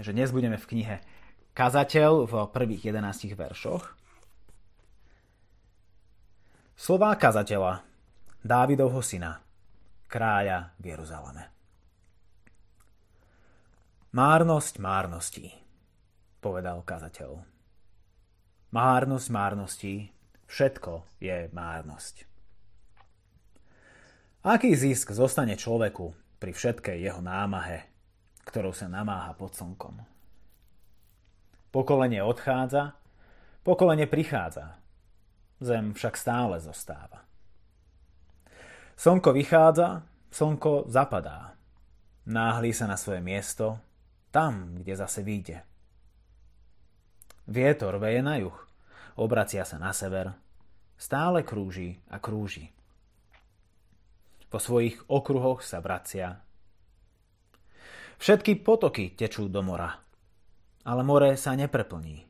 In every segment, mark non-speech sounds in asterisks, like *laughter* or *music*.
že dnes budeme v knihe Kazateľ v prvých 11 veršoch. Slová kazateľa, Dávidovho syna, kráľa v Jeruzaleme. Márnosť márností, povedal kazateľ. Márnosť márností, všetko je márnosť. Aký zisk zostane človeku pri všetkej jeho námahe, ktorou sa namáha pod slnkom? Pokolenie odchádza, pokolenie prichádza, Zem však stále zostáva. Slnko vychádza, slnko zapadá. Náhlí sa na svoje miesto, tam, kde zase vyjde. Vietor veje na juh, obracia sa na sever, stále krúži a krúži. Po svojich okruhoch sa vracia. Všetky potoky tečú do mora, ale more sa nepreplní.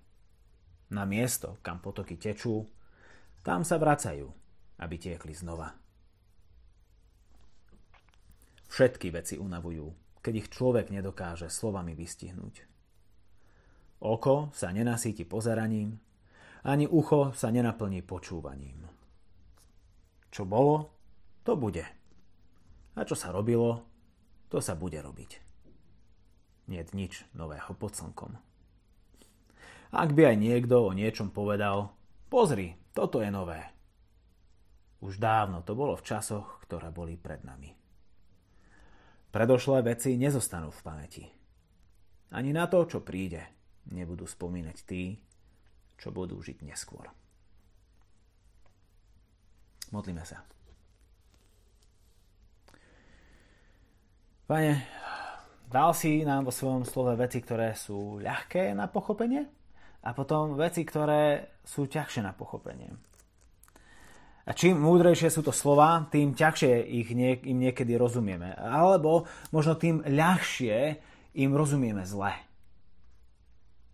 Na miesto, kam potoky tečú, tam sa vracajú, aby tiekli znova. Všetky veci unavujú, keď ich človek nedokáže slovami vystihnúť. Oko sa nenasíti pozeraním, ani ucho sa nenaplní počúvaním. Čo bolo, to bude. A čo sa robilo, to sa bude robiť. Nie nič nového pod slnkom. Ak by aj niekto o niečom povedal, pozri, toto je nové. Už dávno to bolo v časoch, ktoré boli pred nami. Predošlé veci nezostanú v pamäti. Ani na to, čo príde, nebudú spomínať tí, čo budú žiť neskôr. Modlíme sa. Pane, dal si nám vo svojom slove veci, ktoré sú ľahké na pochopenie a potom veci, ktoré sú ťažšie na pochopenie. A čím múdrejšie sú to slova, tým ťažšie ich nie, im niekedy rozumieme. Alebo možno tým ľahšie im rozumieme zle.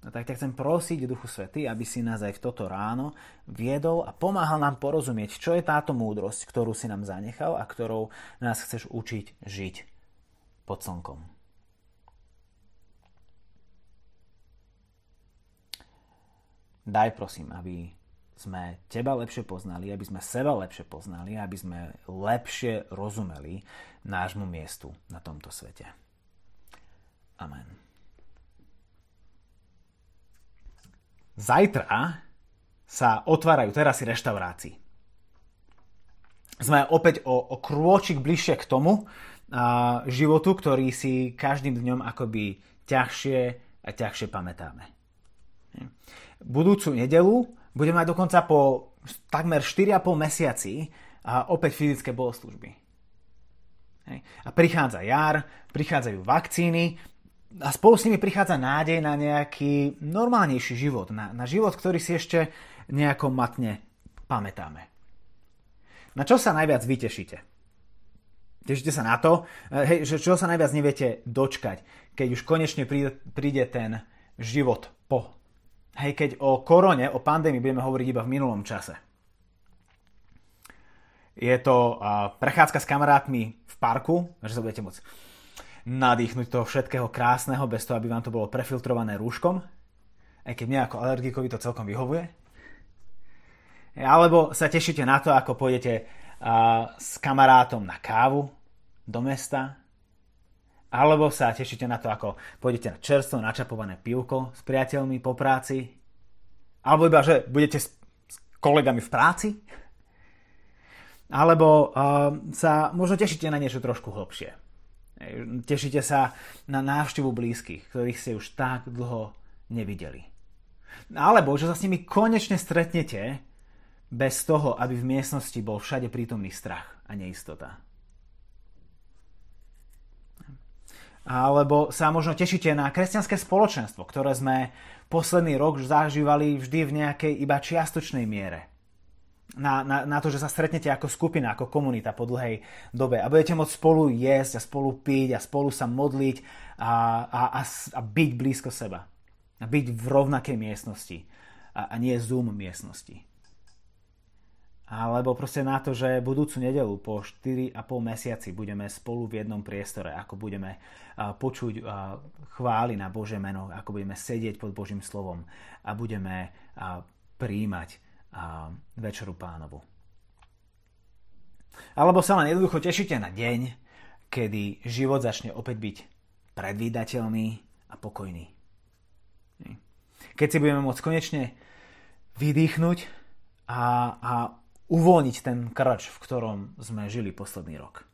No tak ťa chcem prosiť, Duchu Svety, aby si nás aj v toto ráno viedol a pomáhal nám porozumieť, čo je táto múdrosť, ktorú si nám zanechal a ktorou nás chceš učiť žiť pod slnkom. Daj prosím, aby sme teba lepšie poznali, aby sme seba lepšie poznali, aby sme lepšie rozumeli nášmu miestu na tomto svete. Amen. Zajtra sa otvárajú terasy reštaurácií. Sme opäť o, o krôčik bližšie k tomu a, životu, ktorý si každým dňom akoby ťažšie a ťažšie pamätáme budúcu nedelu budeme mať dokonca po takmer 4,5 mesiaci opäť fyzické bohoslužby. Hej. A prichádza jar, prichádzajú vakcíny a spolu s nimi prichádza nádej na nejaký normálnejší život, na, na život, ktorý si ešte nejako matne pamätáme. Na čo sa najviac vytešíte? Tešíte sa na to, hej, že čo sa najviac neviete dočkať, keď už konečne príde, príde ten život po Hej, keď o korone, o pandémii budeme hovoriť iba v minulom čase. Je to uh, prechádzka s kamarátmi v parku, že sa budete môcť nadýchnuť toho všetkého krásneho, bez toho, aby vám to bolo prefiltrované rúškom, aj keď mne ako alergikovi to celkom vyhovuje. Alebo sa tešíte na to, ako pôjdete uh, s kamarátom na kávu do mesta, alebo sa tešíte na to, ako pôjdete na čerstvo načapované pivko s priateľmi po práci. Alebo iba, že budete s, s kolegami v práci. Alebo uh, sa možno tešíte na niečo trošku hlbšie. Tešíte sa na návštevu blízkych, ktorých ste už tak dlho nevideli. Alebo že sa s nimi konečne stretnete bez toho, aby v miestnosti bol všade prítomný strach a neistota. Alebo sa možno tešíte na kresťanské spoločenstvo, ktoré sme posledný rok zažívali vždy v nejakej iba čiastočnej miere. Na, na, na to, že sa stretnete ako skupina, ako komunita po dlhej dobe a budete môcť spolu jesť a spolu piť a spolu sa modliť a, a, a, a byť blízko seba. A byť v rovnakej miestnosti a, a nie zoom miestnosti. Alebo proste na to, že budúcu nedelu po 4,5 mesiaci budeme spolu v jednom priestore, ako budeme počuť chvály na Bože meno, ako budeme sedieť pod Božím slovom a budeme príjmať večeru pánovu. Alebo sa len jednoducho tešíte na deň, kedy život začne opäť byť predvídateľný a pokojný. Keď si budeme môcť konečne vydýchnuť a, a uvoľniť ten krč, v ktorom sme žili posledný rok.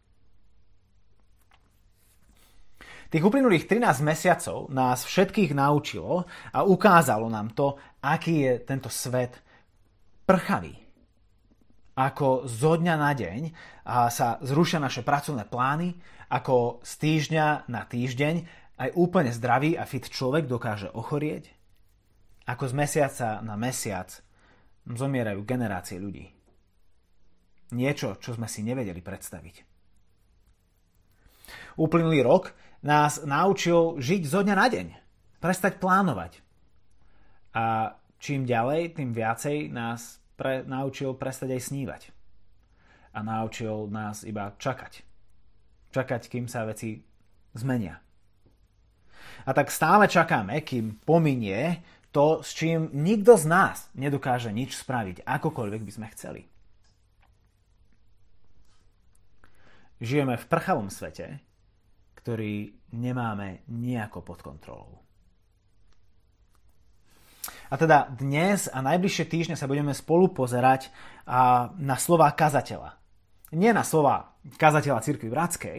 Tých uplynulých 13 mesiacov nás všetkých naučilo a ukázalo nám to, aký je tento svet prchavý. Ako zo dňa na deň sa zrušia naše pracovné plány, ako z týždňa na týždeň aj úplne zdravý a fit človek dokáže ochorieť, ako z mesiaca na mesiac zomierajú generácie ľudí. Niečo, čo sme si nevedeli predstaviť. Uplynulý rok nás naučil žiť zo dňa na deň. Prestať plánovať. A čím ďalej, tým viacej nás pre, naučil prestať aj snívať. A naučil nás iba čakať. Čakať, kým sa veci zmenia. A tak stále čakáme, kým pominie to, s čím nikto z nás nedokáže nič spraviť, akokoľvek by sme chceli. Žijeme v prchavom svete, ktorý nemáme nejako pod kontrolou. A teda dnes a najbližšie týždne sa budeme spolu pozerať na slova kazateľa. Nie na slova kazateľa cirkvi Bratskej,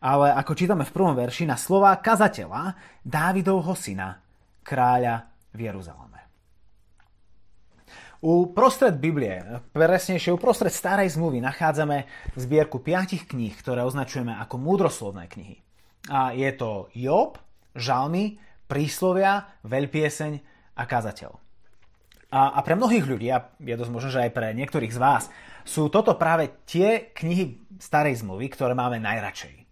ale ako čítame v prvom verši, na slova kazateľa Dávidovho syna, kráľa v Jeruzaleme. Uprostred Biblie, presnejšie uprostred starej zmluvy, nachádzame zbierku piatich kníh, ktoré označujeme ako múdroslovné knihy. A je to Job, Žalmy, Príslovia, Veľpieseň a Kazateľ. A, a pre mnohých ľudí, a je dosť možno, že aj pre niektorých z vás, sú toto práve tie knihy starej zmluvy, ktoré máme najradšej.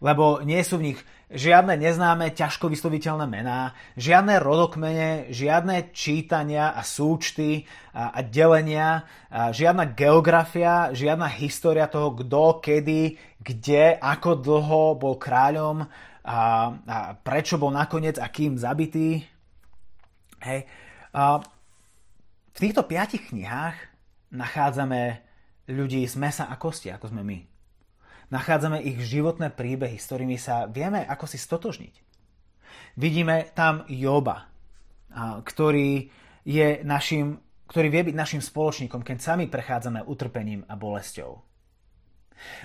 Lebo nie sú v nich žiadne neznáme, ťažko vysloviteľné mená, žiadne rodokmene, žiadne čítania a súčty a, a delenia, a žiadna geografia, žiadna história toho, kto, kedy, kde, ako dlho bol kráľom a, a prečo bol nakoniec a kým zabitý. Hej. A v týchto piatich knihách nachádzame ľudí z mesa a kosti, ako sme my. Nachádzame ich životné príbehy, s ktorými sa vieme ako si stotožniť. Vidíme tam Joba, ktorý, je našim, ktorý vie byť našim spoločníkom, keď sami prechádzame utrpením a bolesťou.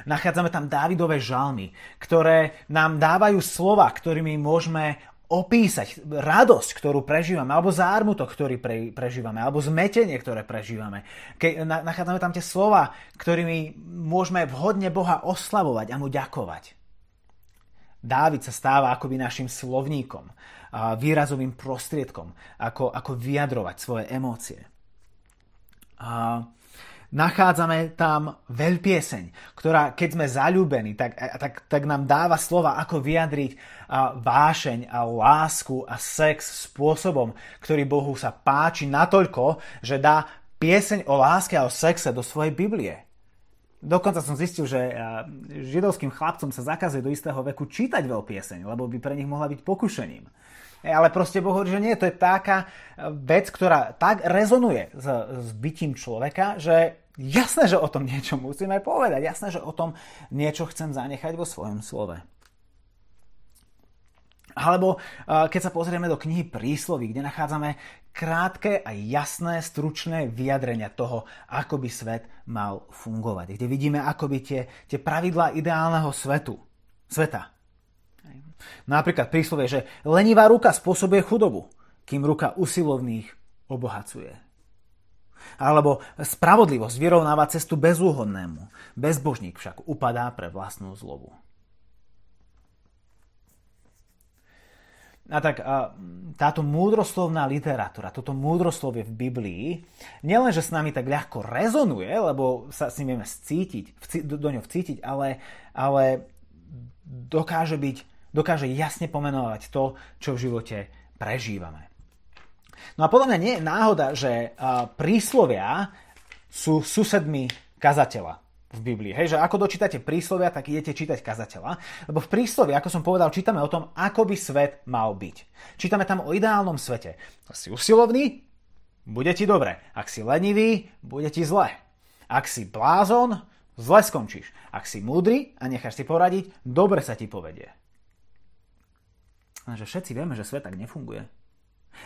Nachádzame tam Dávidové žalmy, ktoré nám dávajú slova, ktorými môžeme opísať radosť, ktorú prežívame, alebo zármutok, ktorý pre, prežívame, alebo zmetenie, ktoré prežívame. Keď na, nachádzame tam tie slova, ktorými môžeme vhodne Boha oslavovať a mu ďakovať. Dávid sa stáva akoby našim slovníkom, výrazovým prostriedkom, ako, ako vyjadrovať svoje emócie. A nachádzame tam veľpieseň, ktorá keď sme zalúbení, tak, tak, tak nám dáva slova, ako vyjadriť a vášeň a lásku a sex spôsobom, ktorý Bohu sa páči natoľko, že dá pieseň o láske a o sexe do svojej Biblie. Dokonca som zistil, že židovským chlapcom sa zakazuje do istého veku čítať veľpieseň, lebo by pre nich mohla byť pokušením. E, ale proste Boh hovorí, že nie, to je taká vec, ktorá tak rezonuje s, s bytím človeka, že Jasné, že o tom niečo musíme povedať. Jasné, že o tom niečo chcem zanechať vo svojom slove. Alebo keď sa pozrieme do knihy Prísloví, kde nachádzame krátke a jasné, stručné vyjadrenia toho, ako by svet mal fungovať. Kde vidíme akoby tie, tie pravidlá ideálneho svetu, sveta. Napríklad príslovie, že lenivá ruka spôsobuje chudobu, kým ruka usilovných obohacuje. Alebo spravodlivosť vyrovnáva cestu bezúhodnému. Bezbožník však upadá pre vlastnú zlobu. A tak táto múdroslovná literatúra, toto múdroslovie v Biblii, nielenže s nami tak ľahko rezonuje, lebo sa s ním vieme scítiť, vci, do, ňo vcítiť, ale, ale dokáže, byť, dokáže jasne pomenovať to, čo v živote prežívame. No a podľa mňa nie je náhoda, že príslovia sú susedmi kazateľa v Biblii. Hej, že ako dočítate príslovia, tak idete čítať kazateľa. Lebo v príslovi, ako som povedal, čítame o tom, ako by svet mal byť. Čítame tam o ideálnom svete. Si usilovný, bude ti dobre. Ak si lenivý, bude ti zle. Ak si blázon, zle skončíš. Ak si múdry a necháš si poradiť, dobre sa ti povedie. Lenže všetci vieme, že svet tak nefunguje.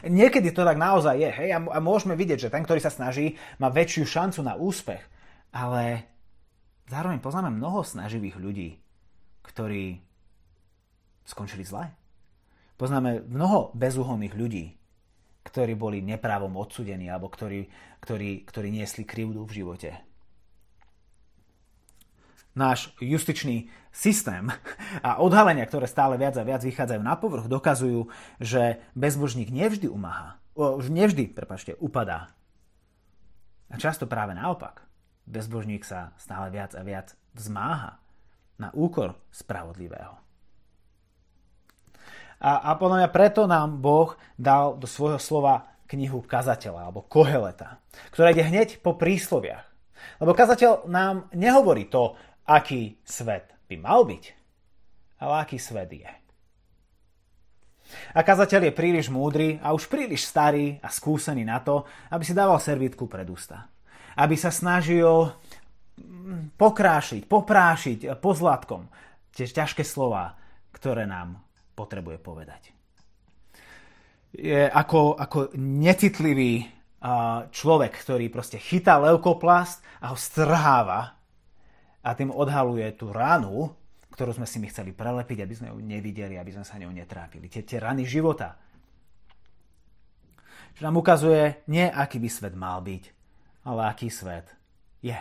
Niekedy to tak naozaj je, hej, a môžeme vidieť, že ten, ktorý sa snaží, má väčšiu šancu na úspech. Ale zároveň poznáme mnoho snaživých ľudí, ktorí skončili zle. Poznáme mnoho bezúhonných ľudí, ktorí boli neprávom odsudení alebo ktorí, ktorí, ktorí niesli krivdu v živote. Náš justičný systém *laughs* a odhalenia, ktoré stále viac a viac vychádzajú na povrch, dokazujú, že bezbožník nevždy umáha, nevždy, prepačte, upadá. A často práve naopak bezbožník sa stále viac a viac vzmáha na úkor spravodlivého. A, a podľa mňa preto nám Boh dal do svojho slova knihu kazateľa alebo koheleta, ktorá ide hneď po prísloviach. Lebo kazateľ nám nehovorí to, aký svet by mal byť, ale aký svet je. A kazateľ je príliš múdry a už príliš starý a skúsený na to, aby si dával servítku pred ústa aby sa snažil mm, pokrášiť, poprášiť pozlatkom tie ťažké slova, ktoré nám potrebuje povedať. Je ako, ako necitlivý človek, ktorý proste chytá leukoplast a ho strháva a tým odhaluje tú ranu, ktorú sme si my chceli prelepiť, aby sme ju nevideli, aby sme sa ňou netrápili. Tie, tie rany života. Čo nám ukazuje nie, aký by svet mal byť, ale aký svet je.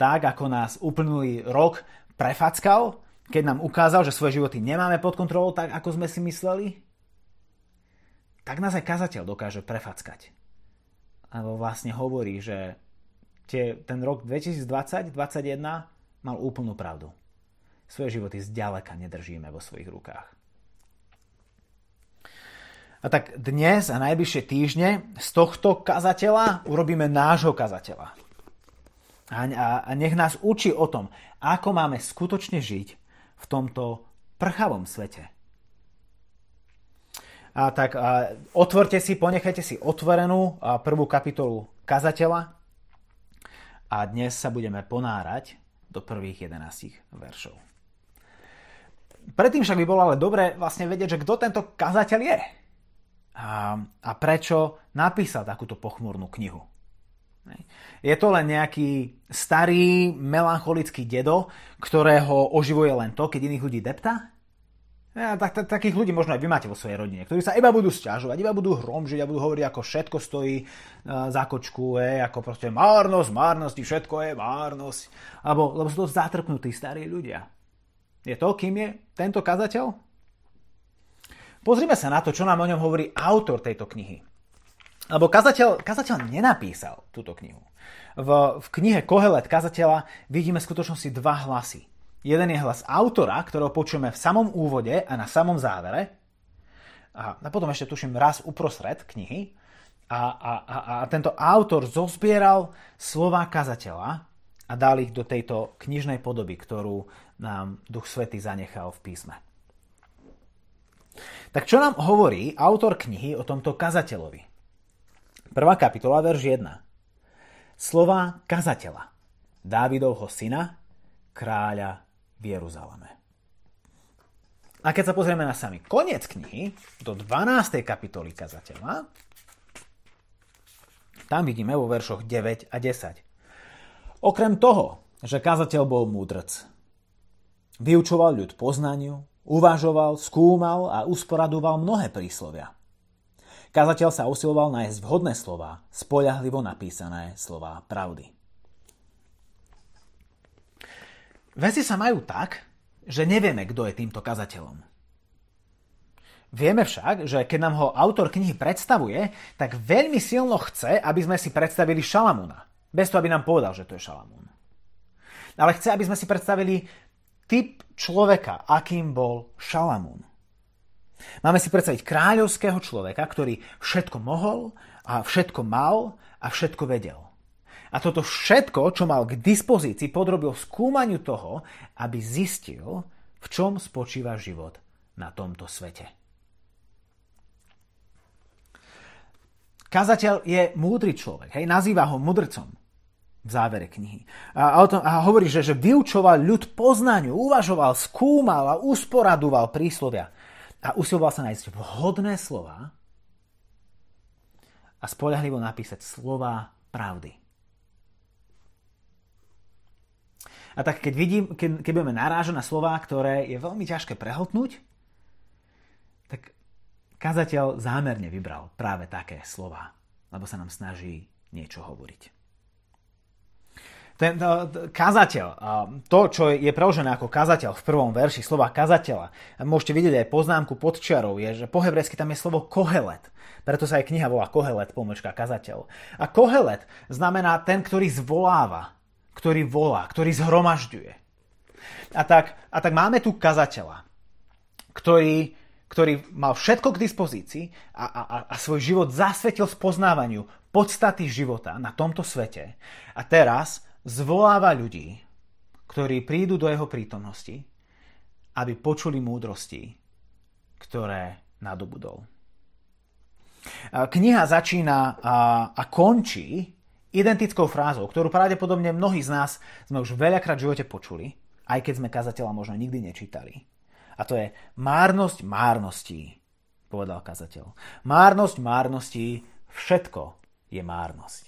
Tak ako nás uplynulý rok prefackal, keď nám ukázal, že svoje životy nemáme pod kontrolou tak, ako sme si mysleli, tak nás aj kazateľ dokáže prefackať. Alebo vlastne hovorí, že tie, ten rok 2020-2021 mal úplnú pravdu. Svoje životy zďaleka nedržíme vo svojich rukách. A tak dnes a najbližšie týždne z tohto kazateľa urobíme nášho kazateľa. A, a, a nech nás učí o tom, ako máme skutočne žiť v tomto prchavom svete. A tak a, otvorte si, ponechajte si otvorenú prvú kapitolu kazateľa a dnes sa budeme ponárať do prvých 11 veršov. Predtým však by bolo ale dobre vlastne vedieť, že kto tento kazateľ je a, a prečo napísal takúto pochmúrnu knihu. Je to len nejaký starý melancholický dedo, ktorého oživuje len to, keď iných ľudí depta? Ja, tak, tak, takých ľudí možno aj vy máte vo svojej rodine, ktorí sa iba budú sťažovať, iba budú hromžiť a budú hovoriť, ako všetko stojí uh, za kočku, je, ako proste márnosť, márnosť, všetko je márnosť. Alebo, lebo sú to zatrpnutí starí ľudia. Je to, kým je tento kazateľ? Pozrime sa na to, čo nám o ňom hovorí autor tejto knihy. Lebo kazateľ, kazateľ nenapísal túto knihu. V, v knihe Kohelet kazateľa vidíme v skutočnosti dva hlasy. Jeden je hlas autora, ktorého počujeme v samom úvode a na samom závere. A, a potom ešte tuším raz uprostred knihy. A, a, a, a tento autor zozbieral slova kazateľa a dal ich do tejto knižnej podoby, ktorú nám Duch Svety zanechal v písme. Tak čo nám hovorí autor knihy o tomto kazateľovi? Prvá kapitola, verš 1. Slova kazateľa, Dávidovho syna, kráľa v Jeruzaleme. A keď sa pozrieme na samý koniec knihy, do 12. kapitoly kazateľa, tam vidíme vo veršoch 9 a 10. Okrem toho, že kazateľ bol múdrc, vyučoval ľud poznaniu, Uvažoval, skúmal a usporadoval mnohé príslovia. Kazateľ sa usiloval nájsť vhodné slova, spoľahlivo napísané slova pravdy. Veci sa majú tak, že nevieme, kto je týmto kazateľom. Vieme však, že keď nám ho autor knihy predstavuje, tak veľmi silno chce, aby sme si predstavili Šalamúna. Bez toho, aby nám povedal, že to je Šalamún. Ale chce, aby sme si predstavili typ človeka, akým bol Šalamún. Máme si predstaviť kráľovského človeka, ktorý všetko mohol a všetko mal a všetko vedel. A toto všetko, čo mal k dispozícii, podrobil skúmaniu toho, aby zistil, v čom spočíva život na tomto svete. Kazateľ je múdry človek, hej, nazýva ho mudrcom v závere knihy. A, a, tom, a hovorí, že, že vyučoval ľud poznaniu, uvažoval, skúmal a usporadoval príslovia a usiloval sa nájsť vhodné slova a spolahlivo napísať slova pravdy. A tak keď, vidím, keď, keď budeme narážať na slova, ktoré je veľmi ťažké prehltnúť, tak kazateľ zámerne vybral práve také slova, lebo sa nám snaží niečo hovoriť. Ten to, kazateľ, to, čo je preložené ako kazateľ v prvom verši, slova kazateľa, môžete vidieť aj poznámku pod čiarou, je, že po hebrejsky tam je slovo kohelet. Preto sa aj kniha volá kohelet, pomlčka kazateľ. A kohelet znamená ten, ktorý zvoláva, ktorý volá, ktorý zhromažďuje. A tak, a tak máme tu kazateľa, ktorý, ktorý mal všetko k dispozícii a, a, a svoj život zasvetil spoznávaniu podstaty života na tomto svete. A teraz zvoláva ľudí, ktorí prídu do jeho prítomnosti, aby počuli múdrosti, ktoré nadobudol. Kniha začína a, a končí identickou frázou, ktorú pravdepodobne mnohí z nás sme už veľakrát v živote počuli, aj keď sme kazateľa možno nikdy nečítali. A to je márnosť márností, povedal kazateľ. Márnosť márností, všetko je márnosť.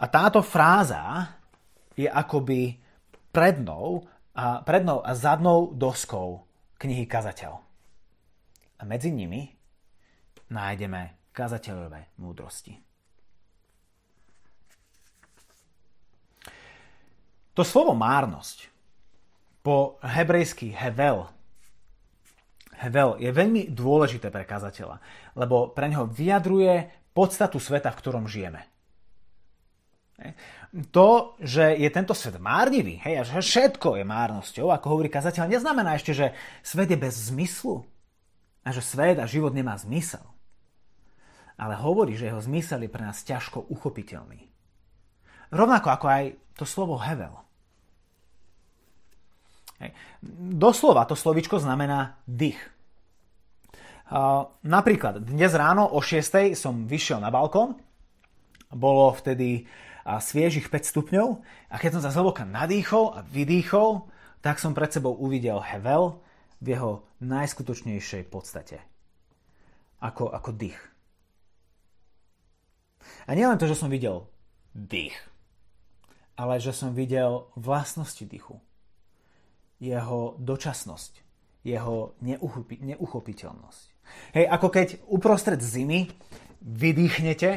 A táto fráza je akoby prednou a, prednou a zadnou doskou knihy Kazateľ. A medzi nimi nájdeme kazateľové múdrosti. To slovo márnosť po hebrejsky hevel hevel je veľmi dôležité pre kazateľa, lebo pre neho vyjadruje podstatu sveta, v ktorom žijeme. To, že je tento svet márnivý, hej, a že všetko je márnosťou, ako hovorí kazateľ, neznamená ešte, že svet je bez zmyslu a že svet a život nemá zmysel ale hovorí, že jeho zmysel je pre nás ťažko uchopiteľný. Rovnako ako aj to slovo hevel. Hej. Doslova to slovičko znamená dých. Uh, napríklad dnes ráno o 6. som vyšiel na balkón, bolo vtedy uh, sviežich 5 stupňov a keď som sa zhlboka nadýchol a vydýchol, tak som pred sebou uvidel hevel v jeho najskutočnejšej podstate. Ako, ako dých. A nielen to, že som videl dých, ale že som videl vlastnosti dýchu. Jeho dočasnosť, jeho neuchopi- neuchopiteľnosť. Hej, ako keď uprostred zimy vydýchnete,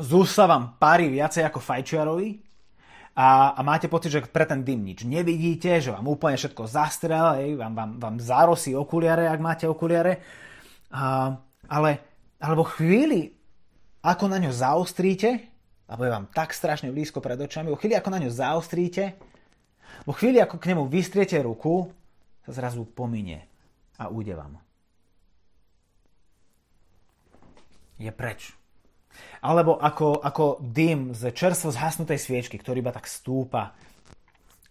z vám pári viacej ako fajčiarovi a, a máte pocit, že pre ten dym nič nevidíte, že vám úplne všetko zastrel, hej, vám, vám, vám zárosí okuliare, ak máte okuliare. A, ale, alebo chvíli ako na ňo zaostríte, alebo je vám tak strašne blízko pred očami, vo chvíli, ako na ňo zaostríte, vo chvíli, ako k nemu vystriete ruku, sa zrazu pominie a ujde vám. Je preč. Alebo ako, ako dym z čerstvo zhasnutej sviečky, ktorý iba tak stúpa.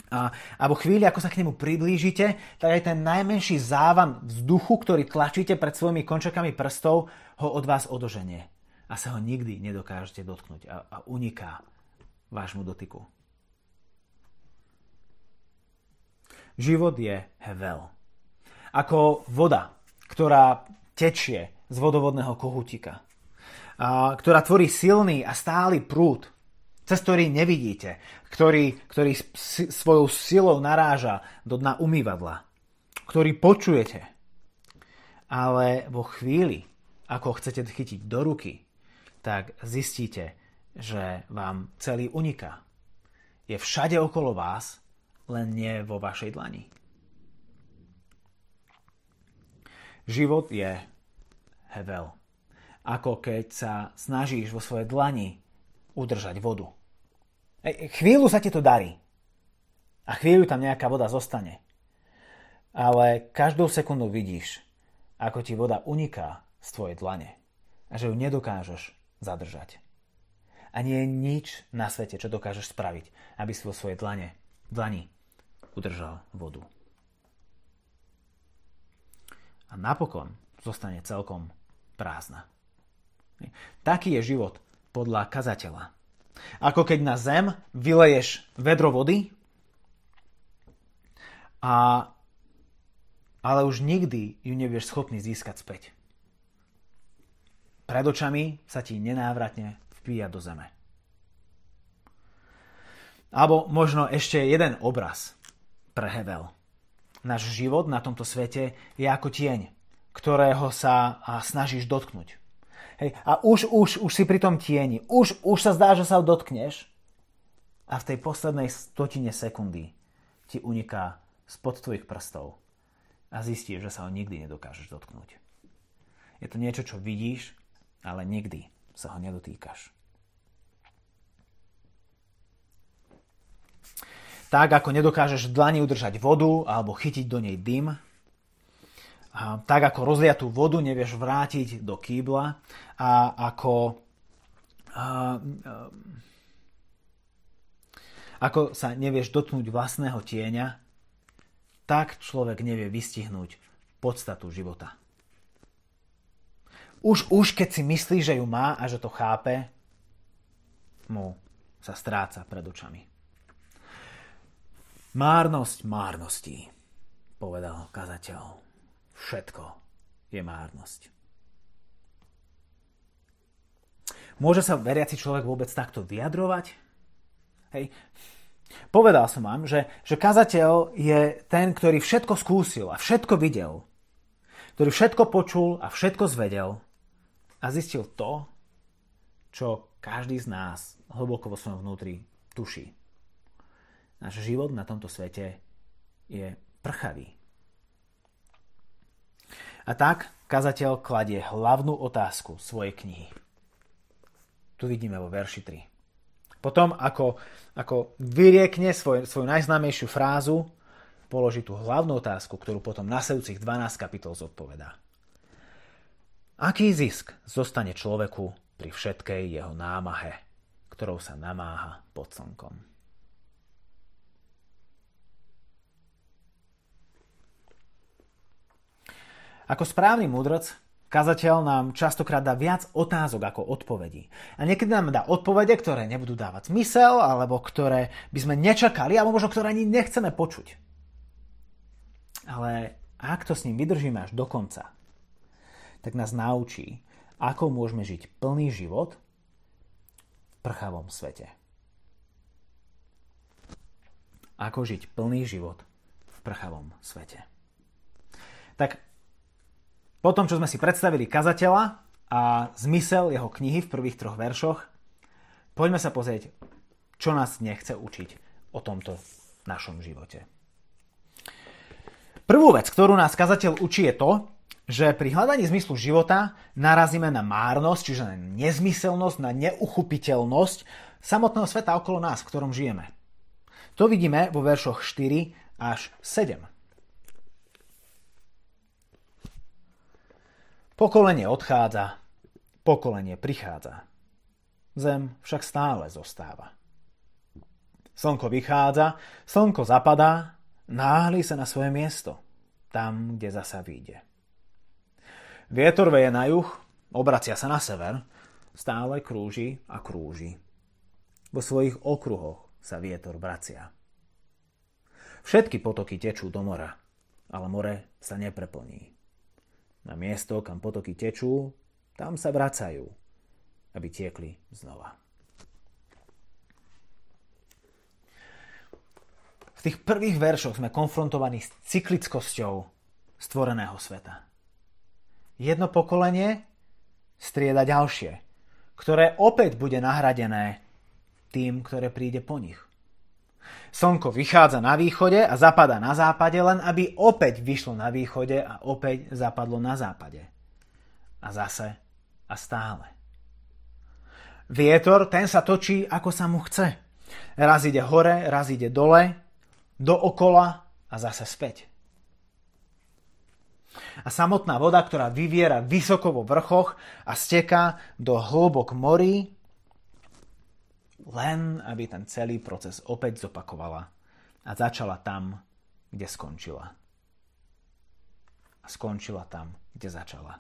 A, a vo chvíli, ako sa k nemu priblížite, tak aj ten najmenší závan vzduchu, ktorý tlačíte pred svojimi končekami prstov, ho od vás odoženie a sa ho nikdy nedokážete dotknúť a, a uniká vášmu dotyku. Život je hevel. Ako voda, ktorá tečie z vodovodného kohutika, a, ktorá tvorí silný a stály prúd, cez ktorý nevidíte, ktorý, ktorý svojou silou naráža do dna umývadla, ktorý počujete. Ale vo chvíli, ako chcete chytiť do ruky, tak zistíte, že vám celý uniká. Je všade okolo vás, len nie vo vašej dlani. Život je hevel. Ako keď sa snažíš vo svojej dlani udržať vodu. Chvíľu sa ti to darí. A chvíľu tam nejaká voda zostane. Ale každou sekundu vidíš, ako ti voda uniká z tvojej dlane a že ju nedokážeš zadržať. A nie je nič na svete, čo dokážeš spraviť, aby si vo svojej dlane, dlani udržal vodu. A napokon zostane celkom prázdna. Taký je život podľa kazateľa. Ako keď na zem vyleješ vedro vody, a, ale už nikdy ju nebudeš schopný získať späť. Pred očami sa ti nenávratne vpíja do zeme. Alebo možno ešte jeden obraz pre Hevel. Náš život na tomto svete je ako tieň, ktorého sa snažíš dotknúť. Hej, a už, už, už si pri tom tieni. Už, už sa zdá, že sa dotkneš a v tej poslednej stotine sekundy ti uniká spod tvojich prstov a zistíš, že sa ho nikdy nedokážeš dotknúť. Je to niečo, čo vidíš, ale nikdy sa ho nedotýkaš. Tak ako nedokážeš v dlani udržať vodu alebo chytiť do nej dym, a tak ako rozliatú vodu nevieš vrátiť do kýbla a ako, a, a, ako sa nevieš dotknúť vlastného tieňa, tak človek nevie vystihnúť podstatu života. Už, už keď si myslí, že ju má a že to chápe, mu sa stráca pred očami. Márnosť márností, povedal kazateľ všetko je márnosť. Môže sa veriaci človek vôbec takto vyjadrovať? Hej. Povedal som vám, že, že kazateľ je ten, ktorý všetko skúsil a všetko videl. Ktorý všetko počul a všetko zvedel a zistil to, čo každý z nás hlboko vo svojom vnútri tuší. Náš život na tomto svete je prchavý. A tak kazateľ kladie hlavnú otázku svojej knihy. Tu vidíme vo verši 3. Potom, ako, ako vyriekne svoj, svoju najznámejšiu frázu, položí tú hlavnú otázku, ktorú potom nasledujúcich 12 kapitol zodpovedá. Aký zisk zostane človeku pri všetkej jeho námahe, ktorou sa namáha pod slnkom? Ako správny mudrc, kazateľ nám častokrát dá viac otázok ako odpovedí. A niekedy nám dá odpovede, ktoré nebudú dávať zmysel, alebo ktoré by sme nečakali, alebo možno ktoré ani nechceme počuť. Ale ak to s ním vydržíme až do konca, tak nás naučí, ako môžeme žiť plný život v prchavom svete. Ako žiť plný život v prchavom svete. Tak po tom, čo sme si predstavili kazateľa a zmysel jeho knihy v prvých troch veršoch, poďme sa pozrieť, čo nás nechce učiť o tomto našom živote. Prvú vec, ktorú nás kazateľ učí je to, že pri hľadaní zmyslu života narazíme na márnosť, čiže na nezmyselnosť, na neuchupiteľnosť samotného sveta okolo nás, v ktorom žijeme. To vidíme vo veršoch 4 až 7. Pokolenie odchádza, pokolenie prichádza. Zem však stále zostáva. Slnko vychádza, slnko zapadá, náhli sa na svoje miesto, tam, kde zasa vyjde. Vietor veje na juh, obracia sa na sever, stále krúži a krúži. Vo svojich okruhoch sa vietor vracia. Všetky potoky tečú do mora, ale more sa nepreplní. Na miesto, kam potoky tečú, tam sa vracajú, aby tiekli znova. V tých prvých veršoch sme konfrontovaní s cyklickosťou stvoreného sveta. Jedno pokolenie strieda ďalšie, ktoré opäť bude nahradené tým, ktoré príde po nich. Slnko vychádza na východe a zapadá na západe, len aby opäť vyšlo na východe a opäť zapadlo na západe. A zase a stále. Vietor, ten sa točí, ako sa mu chce. Raz ide hore, raz ide dole, dookola a zase späť. A samotná voda, ktorá vyviera vysoko vo vrchoch a steká do hlbok morí, len aby ten celý proces opäť zopakovala a začala tam, kde skončila. A skončila tam, kde začala.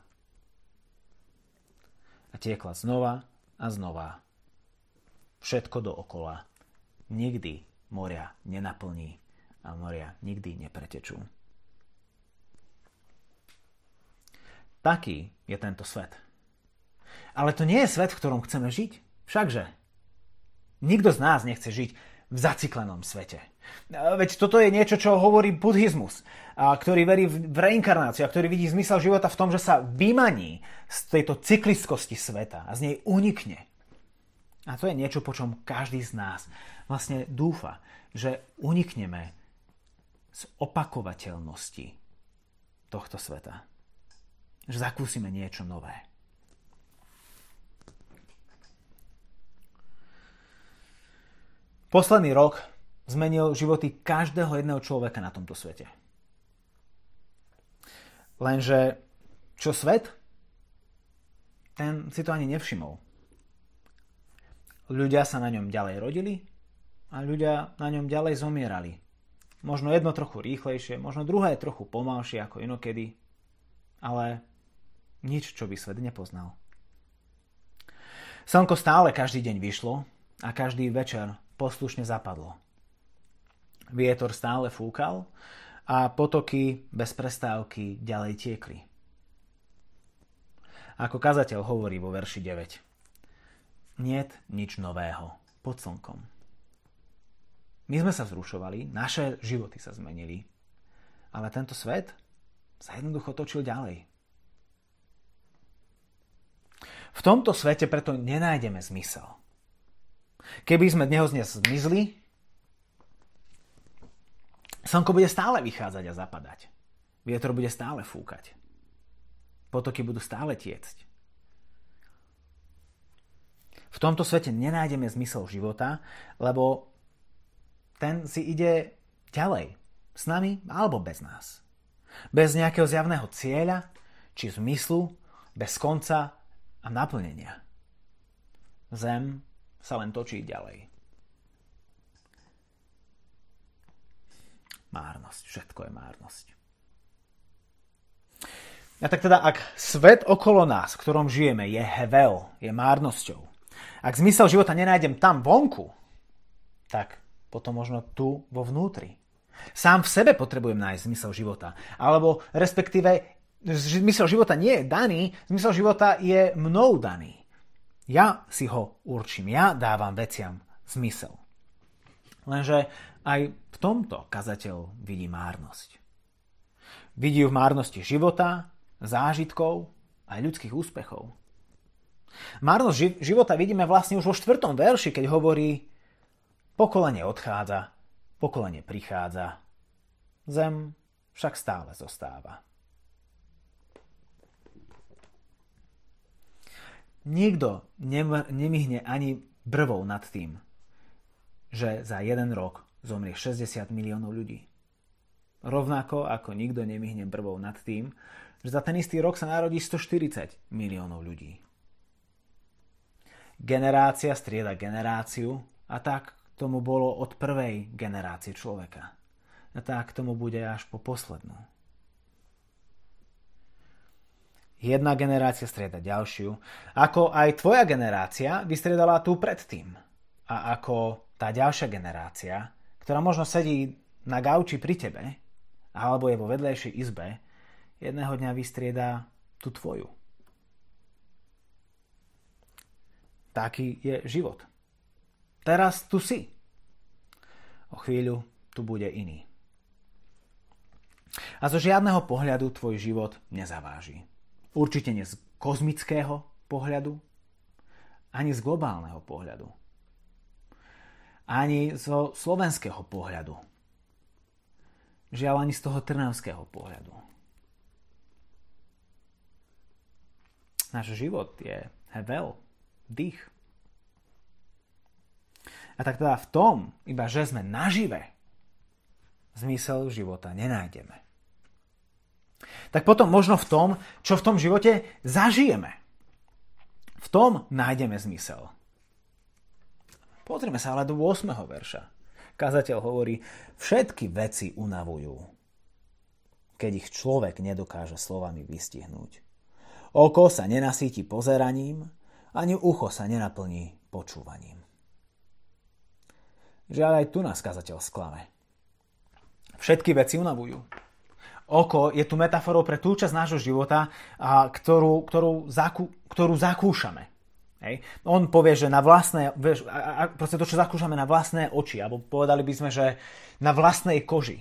A tiekla znova a znova. Všetko dookola. Nikdy moria nenaplní a moria nikdy nepretečú. Taký je tento svet. Ale to nie je svet, v ktorom chceme žiť. Všakže. Nikto z nás nechce žiť v zaciklenom svete. Veď toto je niečo, čo hovorí buddhizmus, ktorý verí v reinkarnáciu a ktorý vidí zmysel života v tom, že sa vymaní z tejto cykliskosti sveta a z nej unikne. A to je niečo, po čom každý z nás vlastne dúfa, že unikneme z opakovateľnosti tohto sveta. Že zakúsime niečo nové. Posledný rok zmenil životy každého jedného človeka na tomto svete. Lenže čo svet? Ten si to ani nevšimol. Ľudia sa na ňom ďalej rodili a ľudia na ňom ďalej zomierali. Možno jedno trochu rýchlejšie, možno druhé trochu pomalšie ako inokedy, ale nič, čo by svet nepoznal. Slnko stále každý deň vyšlo a každý večer poslušne zapadlo. Vietor stále fúkal a potoky bez prestávky ďalej tiekli. Ako kazateľ hovorí vo verši 9. Niet nič nového pod slnkom. My sme sa zrušovali, naše životy sa zmenili, ale tento svet sa jednoducho točil ďalej. V tomto svete preto nenájdeme zmysel. Keby sme dnes dnes zmizli, Slnko bude stále vychádzať a zapadať. Vietor bude stále fúkať. Potoky budú stále tiecť. V tomto svete nenájdeme zmysel života, lebo ten si ide ďalej. S nami alebo bez nás. Bez nejakého zjavného cieľa či zmyslu, bez konca a naplnenia. Zem sa len točí ďalej. márnosť. Všetko je márnosť. A tak teda, ak svet okolo nás, v ktorom žijeme, je hevel, je márnosťou, ak zmysel života nenájdem tam vonku, tak potom možno tu vo vnútri. Sám v sebe potrebujem nájsť zmysel života. Alebo respektíve zmysel života nie je daný, zmysel života je mnou daný. Ja si ho určím, ja dávam veciam zmysel. Lenže aj v tomto kazateľ vidí márnosť. Vidí v márnosti života, zážitkov aj ľudských úspechov. Márnosť života vidíme vlastne už vo štvrtom verši, keď hovorí pokolenie odchádza, pokolenie prichádza, zem však stále zostáva. Nikto nemihne ani brvou nad tým, že za jeden rok zomrie 60 miliónov ľudí. Rovnako ako nikto nemihne brvou nad tým, že za ten istý rok sa narodí 140 miliónov ľudí. Generácia strieda generáciu a tak tomu bolo od prvej generácie človeka. A tak tomu bude až po poslednú. Jedna generácia strieda ďalšiu, ako aj tvoja generácia vystriedala tú predtým. A ako tá ďalšia generácia ktorá možno sedí na gauči pri tebe, alebo je vo vedlejšej izbe, jedného dňa vystrieda tú tvoju. Taký je život. Teraz tu si. O chvíľu tu bude iný. A zo žiadneho pohľadu tvoj život nezaváži. Určite nie z kozmického pohľadu, ani z globálneho pohľadu ani zo slovenského pohľadu. Žiaľ ani z toho trnavského pohľadu. Náš život je hevel, dých. A tak teda v tom, iba že sme nažive, zmysel života nenájdeme. Tak potom možno v tom, čo v tom živote zažijeme. V tom nájdeme zmysel. Pozrime sa ale do 8. verša. Kazateľ hovorí, všetky veci unavujú, keď ich človek nedokáže slovami vystihnúť. Oko sa nenasíti pozeraním, ani ucho sa nenaplní počúvaním. Žiaľ aj tu nás kazateľ sklame. Všetky veci unavujú. Oko je tu metaforou pre tú časť nášho života, a ktorú, ktorú, zakú, ktorú zakúšame. Hej. On povie, že na vlastné, vieš, a, a, proste to, čo zakúšame na vlastné oči, alebo povedali by sme, že na vlastnej koži.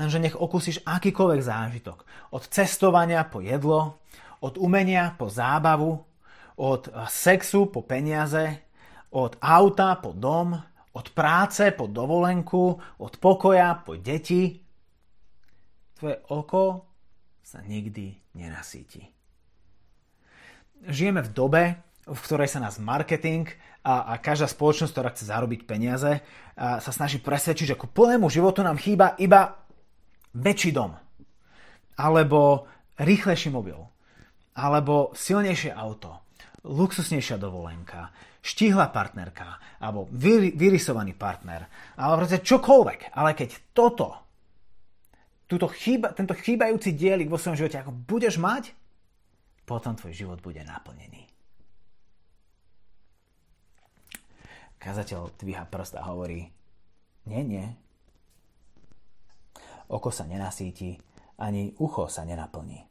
Lenže nech okúsiš akýkoľvek zážitok. Od cestovania po jedlo, od umenia po zábavu, od sexu po peniaze, od auta po dom, od práce po dovolenku, od pokoja po deti. Tvoje oko sa nikdy nenasíti. Žijeme v dobe, v ktorej sa nás marketing a, a každá spoločnosť, ktorá chce zarobiť peniaze, a sa snaží presvedčiť, že ku plnému životu nám chýba iba väčší dom, alebo rýchlejší mobil, alebo silnejšie auto, luxusnejšia dovolenka, štíhla partnerka. Alebo vy, vyrysovaný partner. Alebo proste čokoľvek. Ale keď toto, túto chýba, tento chýbajúci dielik vo svojom živote ako budeš mať, potom tvoj život bude naplnený. Kazateľ dvíha prst a hovorí, nie, nie. Oko sa nenasíti, ani ucho sa nenaplní.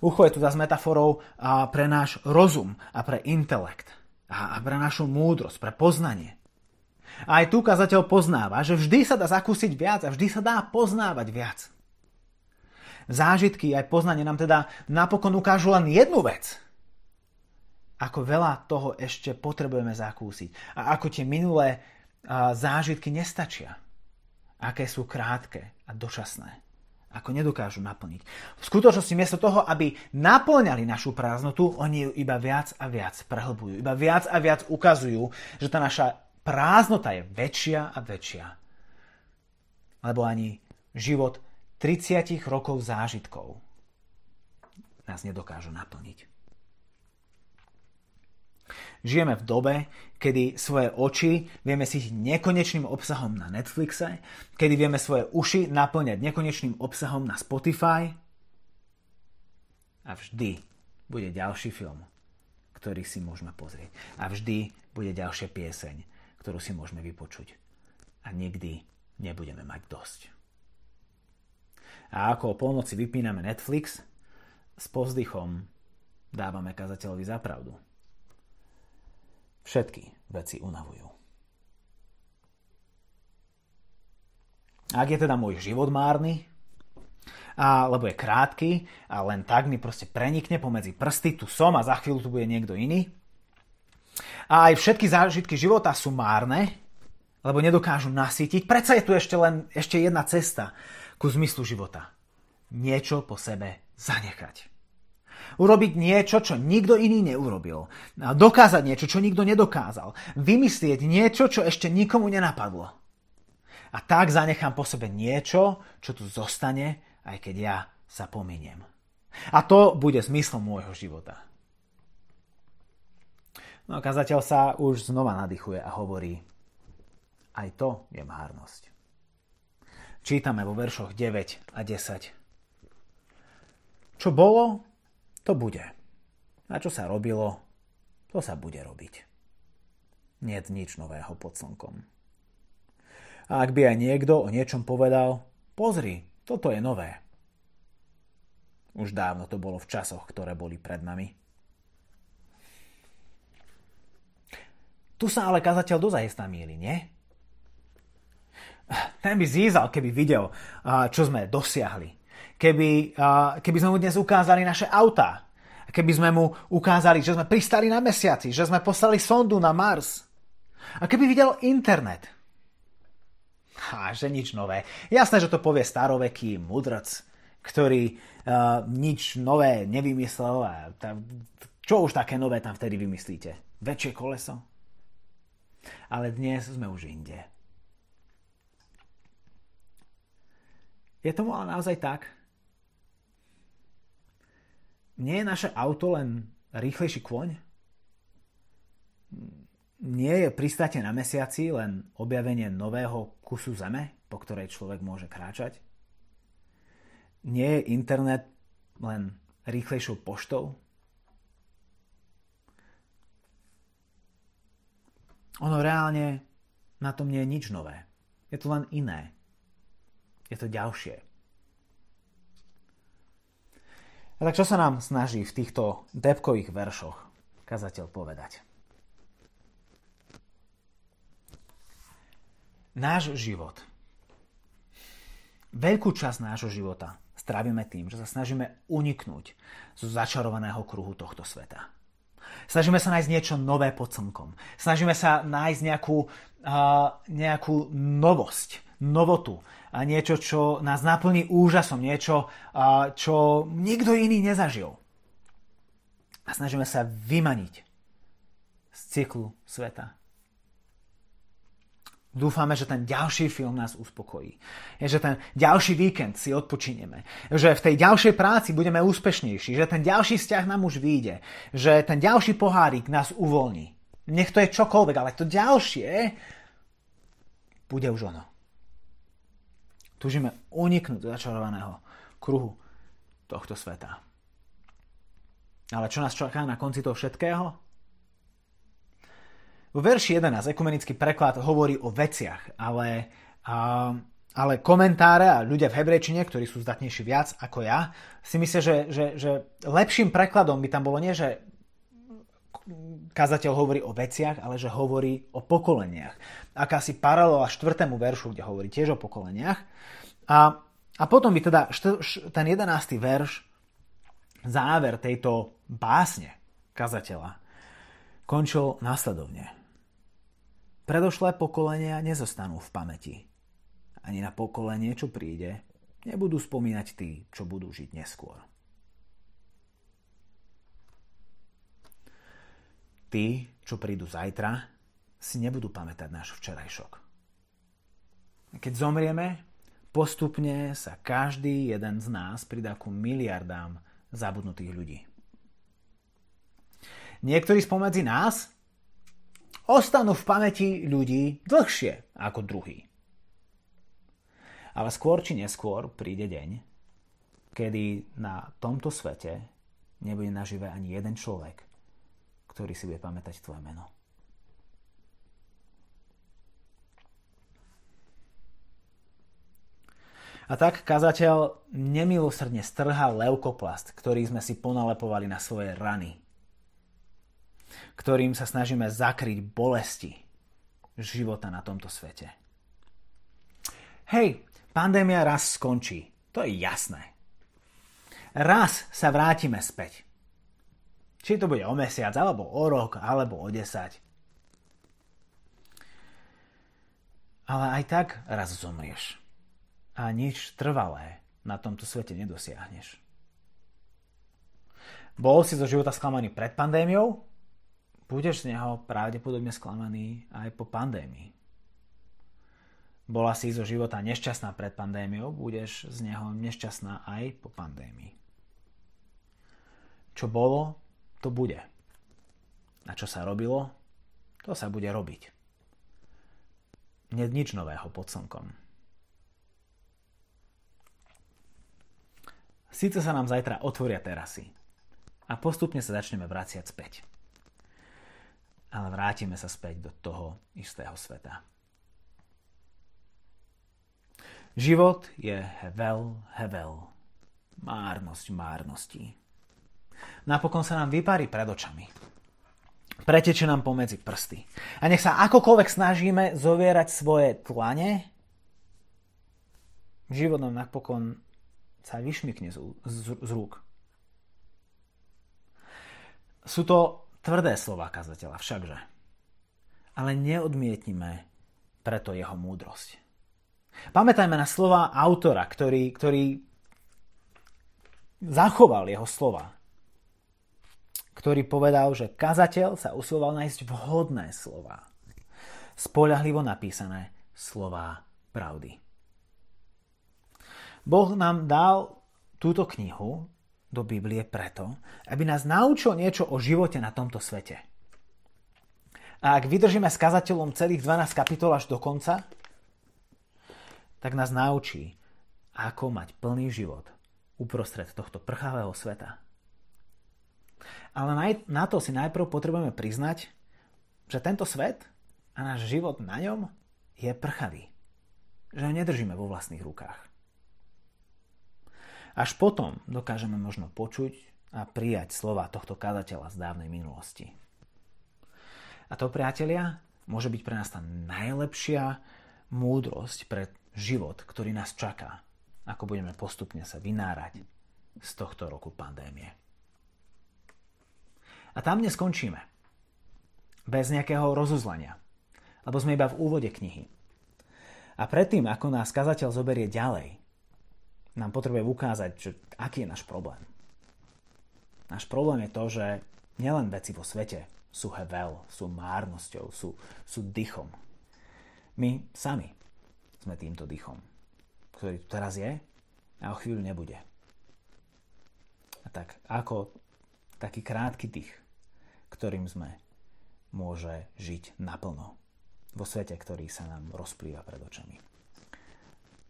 Ucho je tu zase metaforou pre náš rozum a pre intelekt a pre našu múdrosť, pre poznanie. A aj tu kazateľ poznáva, že vždy sa dá zakúsiť viac a vždy sa dá poznávať viac. Zážitky aj poznanie nám teda napokon ukážu len jednu vec. Ako veľa toho ešte potrebujeme zakúsiť a ako tie minulé zážitky nestačia. Aké sú krátke a dočasné ako nedokážu naplniť. V skutočnosti miesto toho, aby naplňali našu prázdnotu, oni ju iba viac a viac prehlbujú. Iba viac a viac ukazujú, že tá naša prázdnota je väčšia a väčšia. Lebo ani život 30 rokov zážitkov nás nedokážu naplniť. Žijeme v dobe, kedy svoje oči vieme si nekonečným obsahom na Netflixe, kedy vieme svoje uši naplňať nekonečným obsahom na Spotify a vždy bude ďalší film, ktorý si môžeme pozrieť. A vždy bude ďalšia pieseň, ktorú si môžeme vypočuť. A nikdy nebudeme mať dosť. A ako o polnoci vypíname Netflix, s pozdychom dávame kazateľovi za pravdu. Všetky veci unavujú. Ak je teda môj život márny, a, lebo je krátky a len tak mi proste prenikne pomedzi prsty, tu som a za chvíľu tu bude niekto iný. A aj všetky zážitky života sú márne, lebo nedokážu nasýtiť. Predsa je tu ešte len ešte jedna cesta ku zmyslu života. Niečo po sebe zanechať. Urobiť niečo, čo nikto iný neurobil. Dokázať niečo, čo nikto nedokázal. Vymyslieť niečo, čo ešte nikomu nenapadlo. A tak zanechám po sebe niečo, čo tu zostane, aj keď ja sa pominiem. A to bude zmyslom môjho života. No a kazateľ sa už znova nadýchuje a hovorí, aj to je márnosť. Čítame vo veršoch 9 a 10. Čo bolo, to bude. A čo sa robilo, to sa bude robiť. Nie nič nového pod slnkom. A ak by aj niekto o niečom povedal, pozri, toto je nové. Už dávno to bolo v časoch, ktoré boli pred nami. Tu sa ale kazateľ dozaj míli, nie? Ten by zízal, keby videl, čo sme dosiahli keby, keby sme mu dnes ukázali naše autá, keby sme mu ukázali, že sme pristali na mesiaci, že sme poslali sondu na Mars. A keby videl internet. Ha, že nič nové. Jasné, že to povie staroveký mudrc, ktorý uh, nič nové nevymyslel. A čo už také nové tam vtedy vymyslíte? Väčšie koleso? Ale dnes sme už inde. Je tomu ale naozaj tak? Nie je naše auto len rýchlejší kôň? Nie je pristátie na mesiaci len objavenie nového kusu zeme, po ktorej človek môže kráčať? Nie je internet len rýchlejšou poštou? Ono reálne na tom nie je nič nové. Je to len iné. Je to ďalšie. A tak čo sa nám snaží v týchto depkových veršoch kazateľ povedať? Náš život. Veľkú časť nášho života strávime tým, že sa snažíme uniknúť zo začarovaného kruhu tohto sveta. Snažíme sa nájsť niečo nové pod slnkom. Snažíme sa nájsť nejakú, uh, nejakú novosť, novotu. A niečo, čo nás naplní úžasom. Niečo, uh, čo nikto iný nezažil. A snažíme sa vymaniť z cyklu sveta. Dúfame, že ten ďalší film nás uspokojí. Že ten ďalší víkend si odpočineme. Že v tej ďalšej práci budeme úspešnejší. Že ten ďalší vzťah nám už vyjde. Že ten ďalší pohárik nás uvoľní. Nech to je čokoľvek, ale to ďalšie bude už ono. Túžime uniknúť do začarovaného kruhu tohto sveta. Ale čo nás čaká na konci toho všetkého? Vo verši 11 ekumenický preklad hovorí o veciach, ale, a, ale komentáre a ľudia v hebrejčine, ktorí sú zdatnejší viac ako ja, si myslia, že, že, že lepším prekladom by tam bolo nie, že kazateľ hovorí o veciach, ale že hovorí o pokoleniach. Akási paralela štvrtému veršu, kde hovorí tiež o pokoleniach. A, a potom by teda ten jedenáctý verš, záver tejto básne kazateľa, končil následovne. Predošlé pokolenia nezostanú v pamäti. Ani na pokolenie, čo príde, nebudú spomínať tí, čo budú žiť neskôr. Tí, čo prídu zajtra, si nebudú pamätať náš včerajšok. Keď zomrieme, postupne sa každý jeden z nás pridá ku miliardám zabudnutých ľudí. Niektorí spomedzi nás ostanú v pamäti ľudí dlhšie ako druhý. Ale skôr či neskôr príde deň, kedy na tomto svete nebude nažive ani jeden človek, ktorý si bude pamätať tvoje meno. A tak kazateľ nemilosrdne strhal leukoplast, ktorý sme si ponalepovali na svoje rany ktorým sa snažíme zakryť bolesti života na tomto svete. Hej, pandémia raz skončí. To je jasné. Raz sa vrátime späť. Či to bude o mesiac, alebo o rok, alebo o desať. Ale aj tak raz zomrieš. A nič trvalé na tomto svete nedosiahneš. Bol si zo života sklamaný pred pandémiou? Budeš z neho pravdepodobne sklamaný aj po pandémii. Bola si zo života nešťastná pred pandémiou, budeš z neho nešťastná aj po pandémii. Čo bolo, to bude. A čo sa robilo, to sa bude robiť. Nie nič nového pod slnkom. Sice sa nám zajtra otvoria terasy a postupne sa začneme vraciať späť ale vrátime sa späť do toho istého sveta. Život je hevel, hevel. Márnosť márností. Napokon sa nám vyparí pred očami. Preteče nám pomedzi prsty. A nech sa akokoľvek snažíme zovierať svoje tlane, život nám napokon sa vyšmykne z, z, z rúk. Sú to Tvrdé slova kazateľa všakže. Ale neodmietnime preto jeho múdrosť. Pamätajme na slova autora, ktorý, ktorý zachoval jeho slova. Ktorý povedal, že kazateľ sa usiloval nájsť vhodné slova. Spoľahlivo napísané slova pravdy. Boh nám dal túto knihu do Biblie preto, aby nás naučil niečo o živote na tomto svete. A ak vydržíme s kazateľom celých 12 kapitol až do konca, tak nás naučí, ako mať plný život uprostred tohto prchavého sveta. Ale na to si najprv potrebujeme priznať, že tento svet a náš život na ňom je prchavý. Že ho nedržíme vo vlastných rukách. Až potom dokážeme možno počuť a prijať slova tohto kazateľa z dávnej minulosti. A to, priatelia, môže byť pre nás tá najlepšia múdrosť pre život, ktorý nás čaká, ako budeme postupne sa vynárať z tohto roku pandémie. A tam neskončíme. Bez nejakého rozuzlania. Lebo sme iba v úvode knihy. A predtým, ako nás kazateľ zoberie ďalej, nám potrebuje ukázať, že aký je náš problém. Náš problém je to, že nielen veci vo svete sú hevel, sú márnosťou, sú, sú dychom. My sami sme týmto dychom, ktorý tu teraz je a o chvíľu nebude. A tak ako taký krátky dých, ktorým sme, môže žiť naplno vo svete, ktorý sa nám rozplýva pred očami.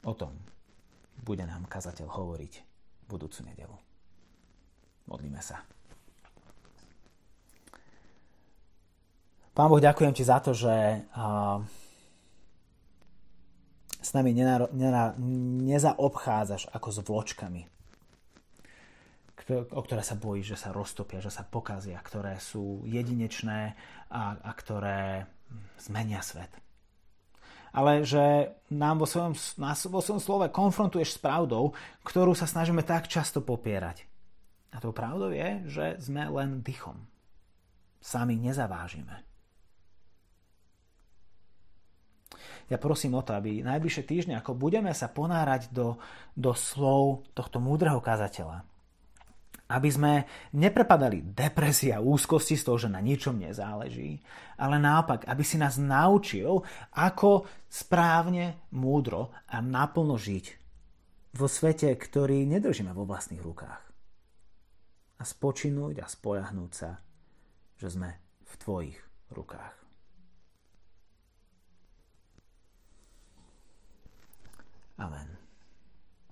O tom bude nám kazateľ hovoriť budúcu nedelu. Modlíme sa. Pán Boh, ďakujem ti za to, že uh, s nami nenaro, nena, nezaobchádzaš ako s vločkami, o ktoré sa bojíš, že sa roztopia, že sa pokazia, ktoré sú jedinečné a, a ktoré zmenia svet. Ale že nám vo svojom, vo svojom slove konfrontuješ s pravdou, ktorú sa snažíme tak často popierať. A tou pravdou je, že sme len dychom. Sami nezavážime. ja prosím o to, aby najbližšie týždne, ako budeme sa ponárať do, do slov tohto múdreho kazateľa, aby sme neprepadali depresia a úzkosti z toho, že na ničom nezáleží, ale naopak, aby si nás naučil, ako správne, múdro a naplno žiť vo svete, ktorý nedržíme vo vlastných rukách. A spočinúť a spojahnúť sa, že sme v tvojich rukách. Amen.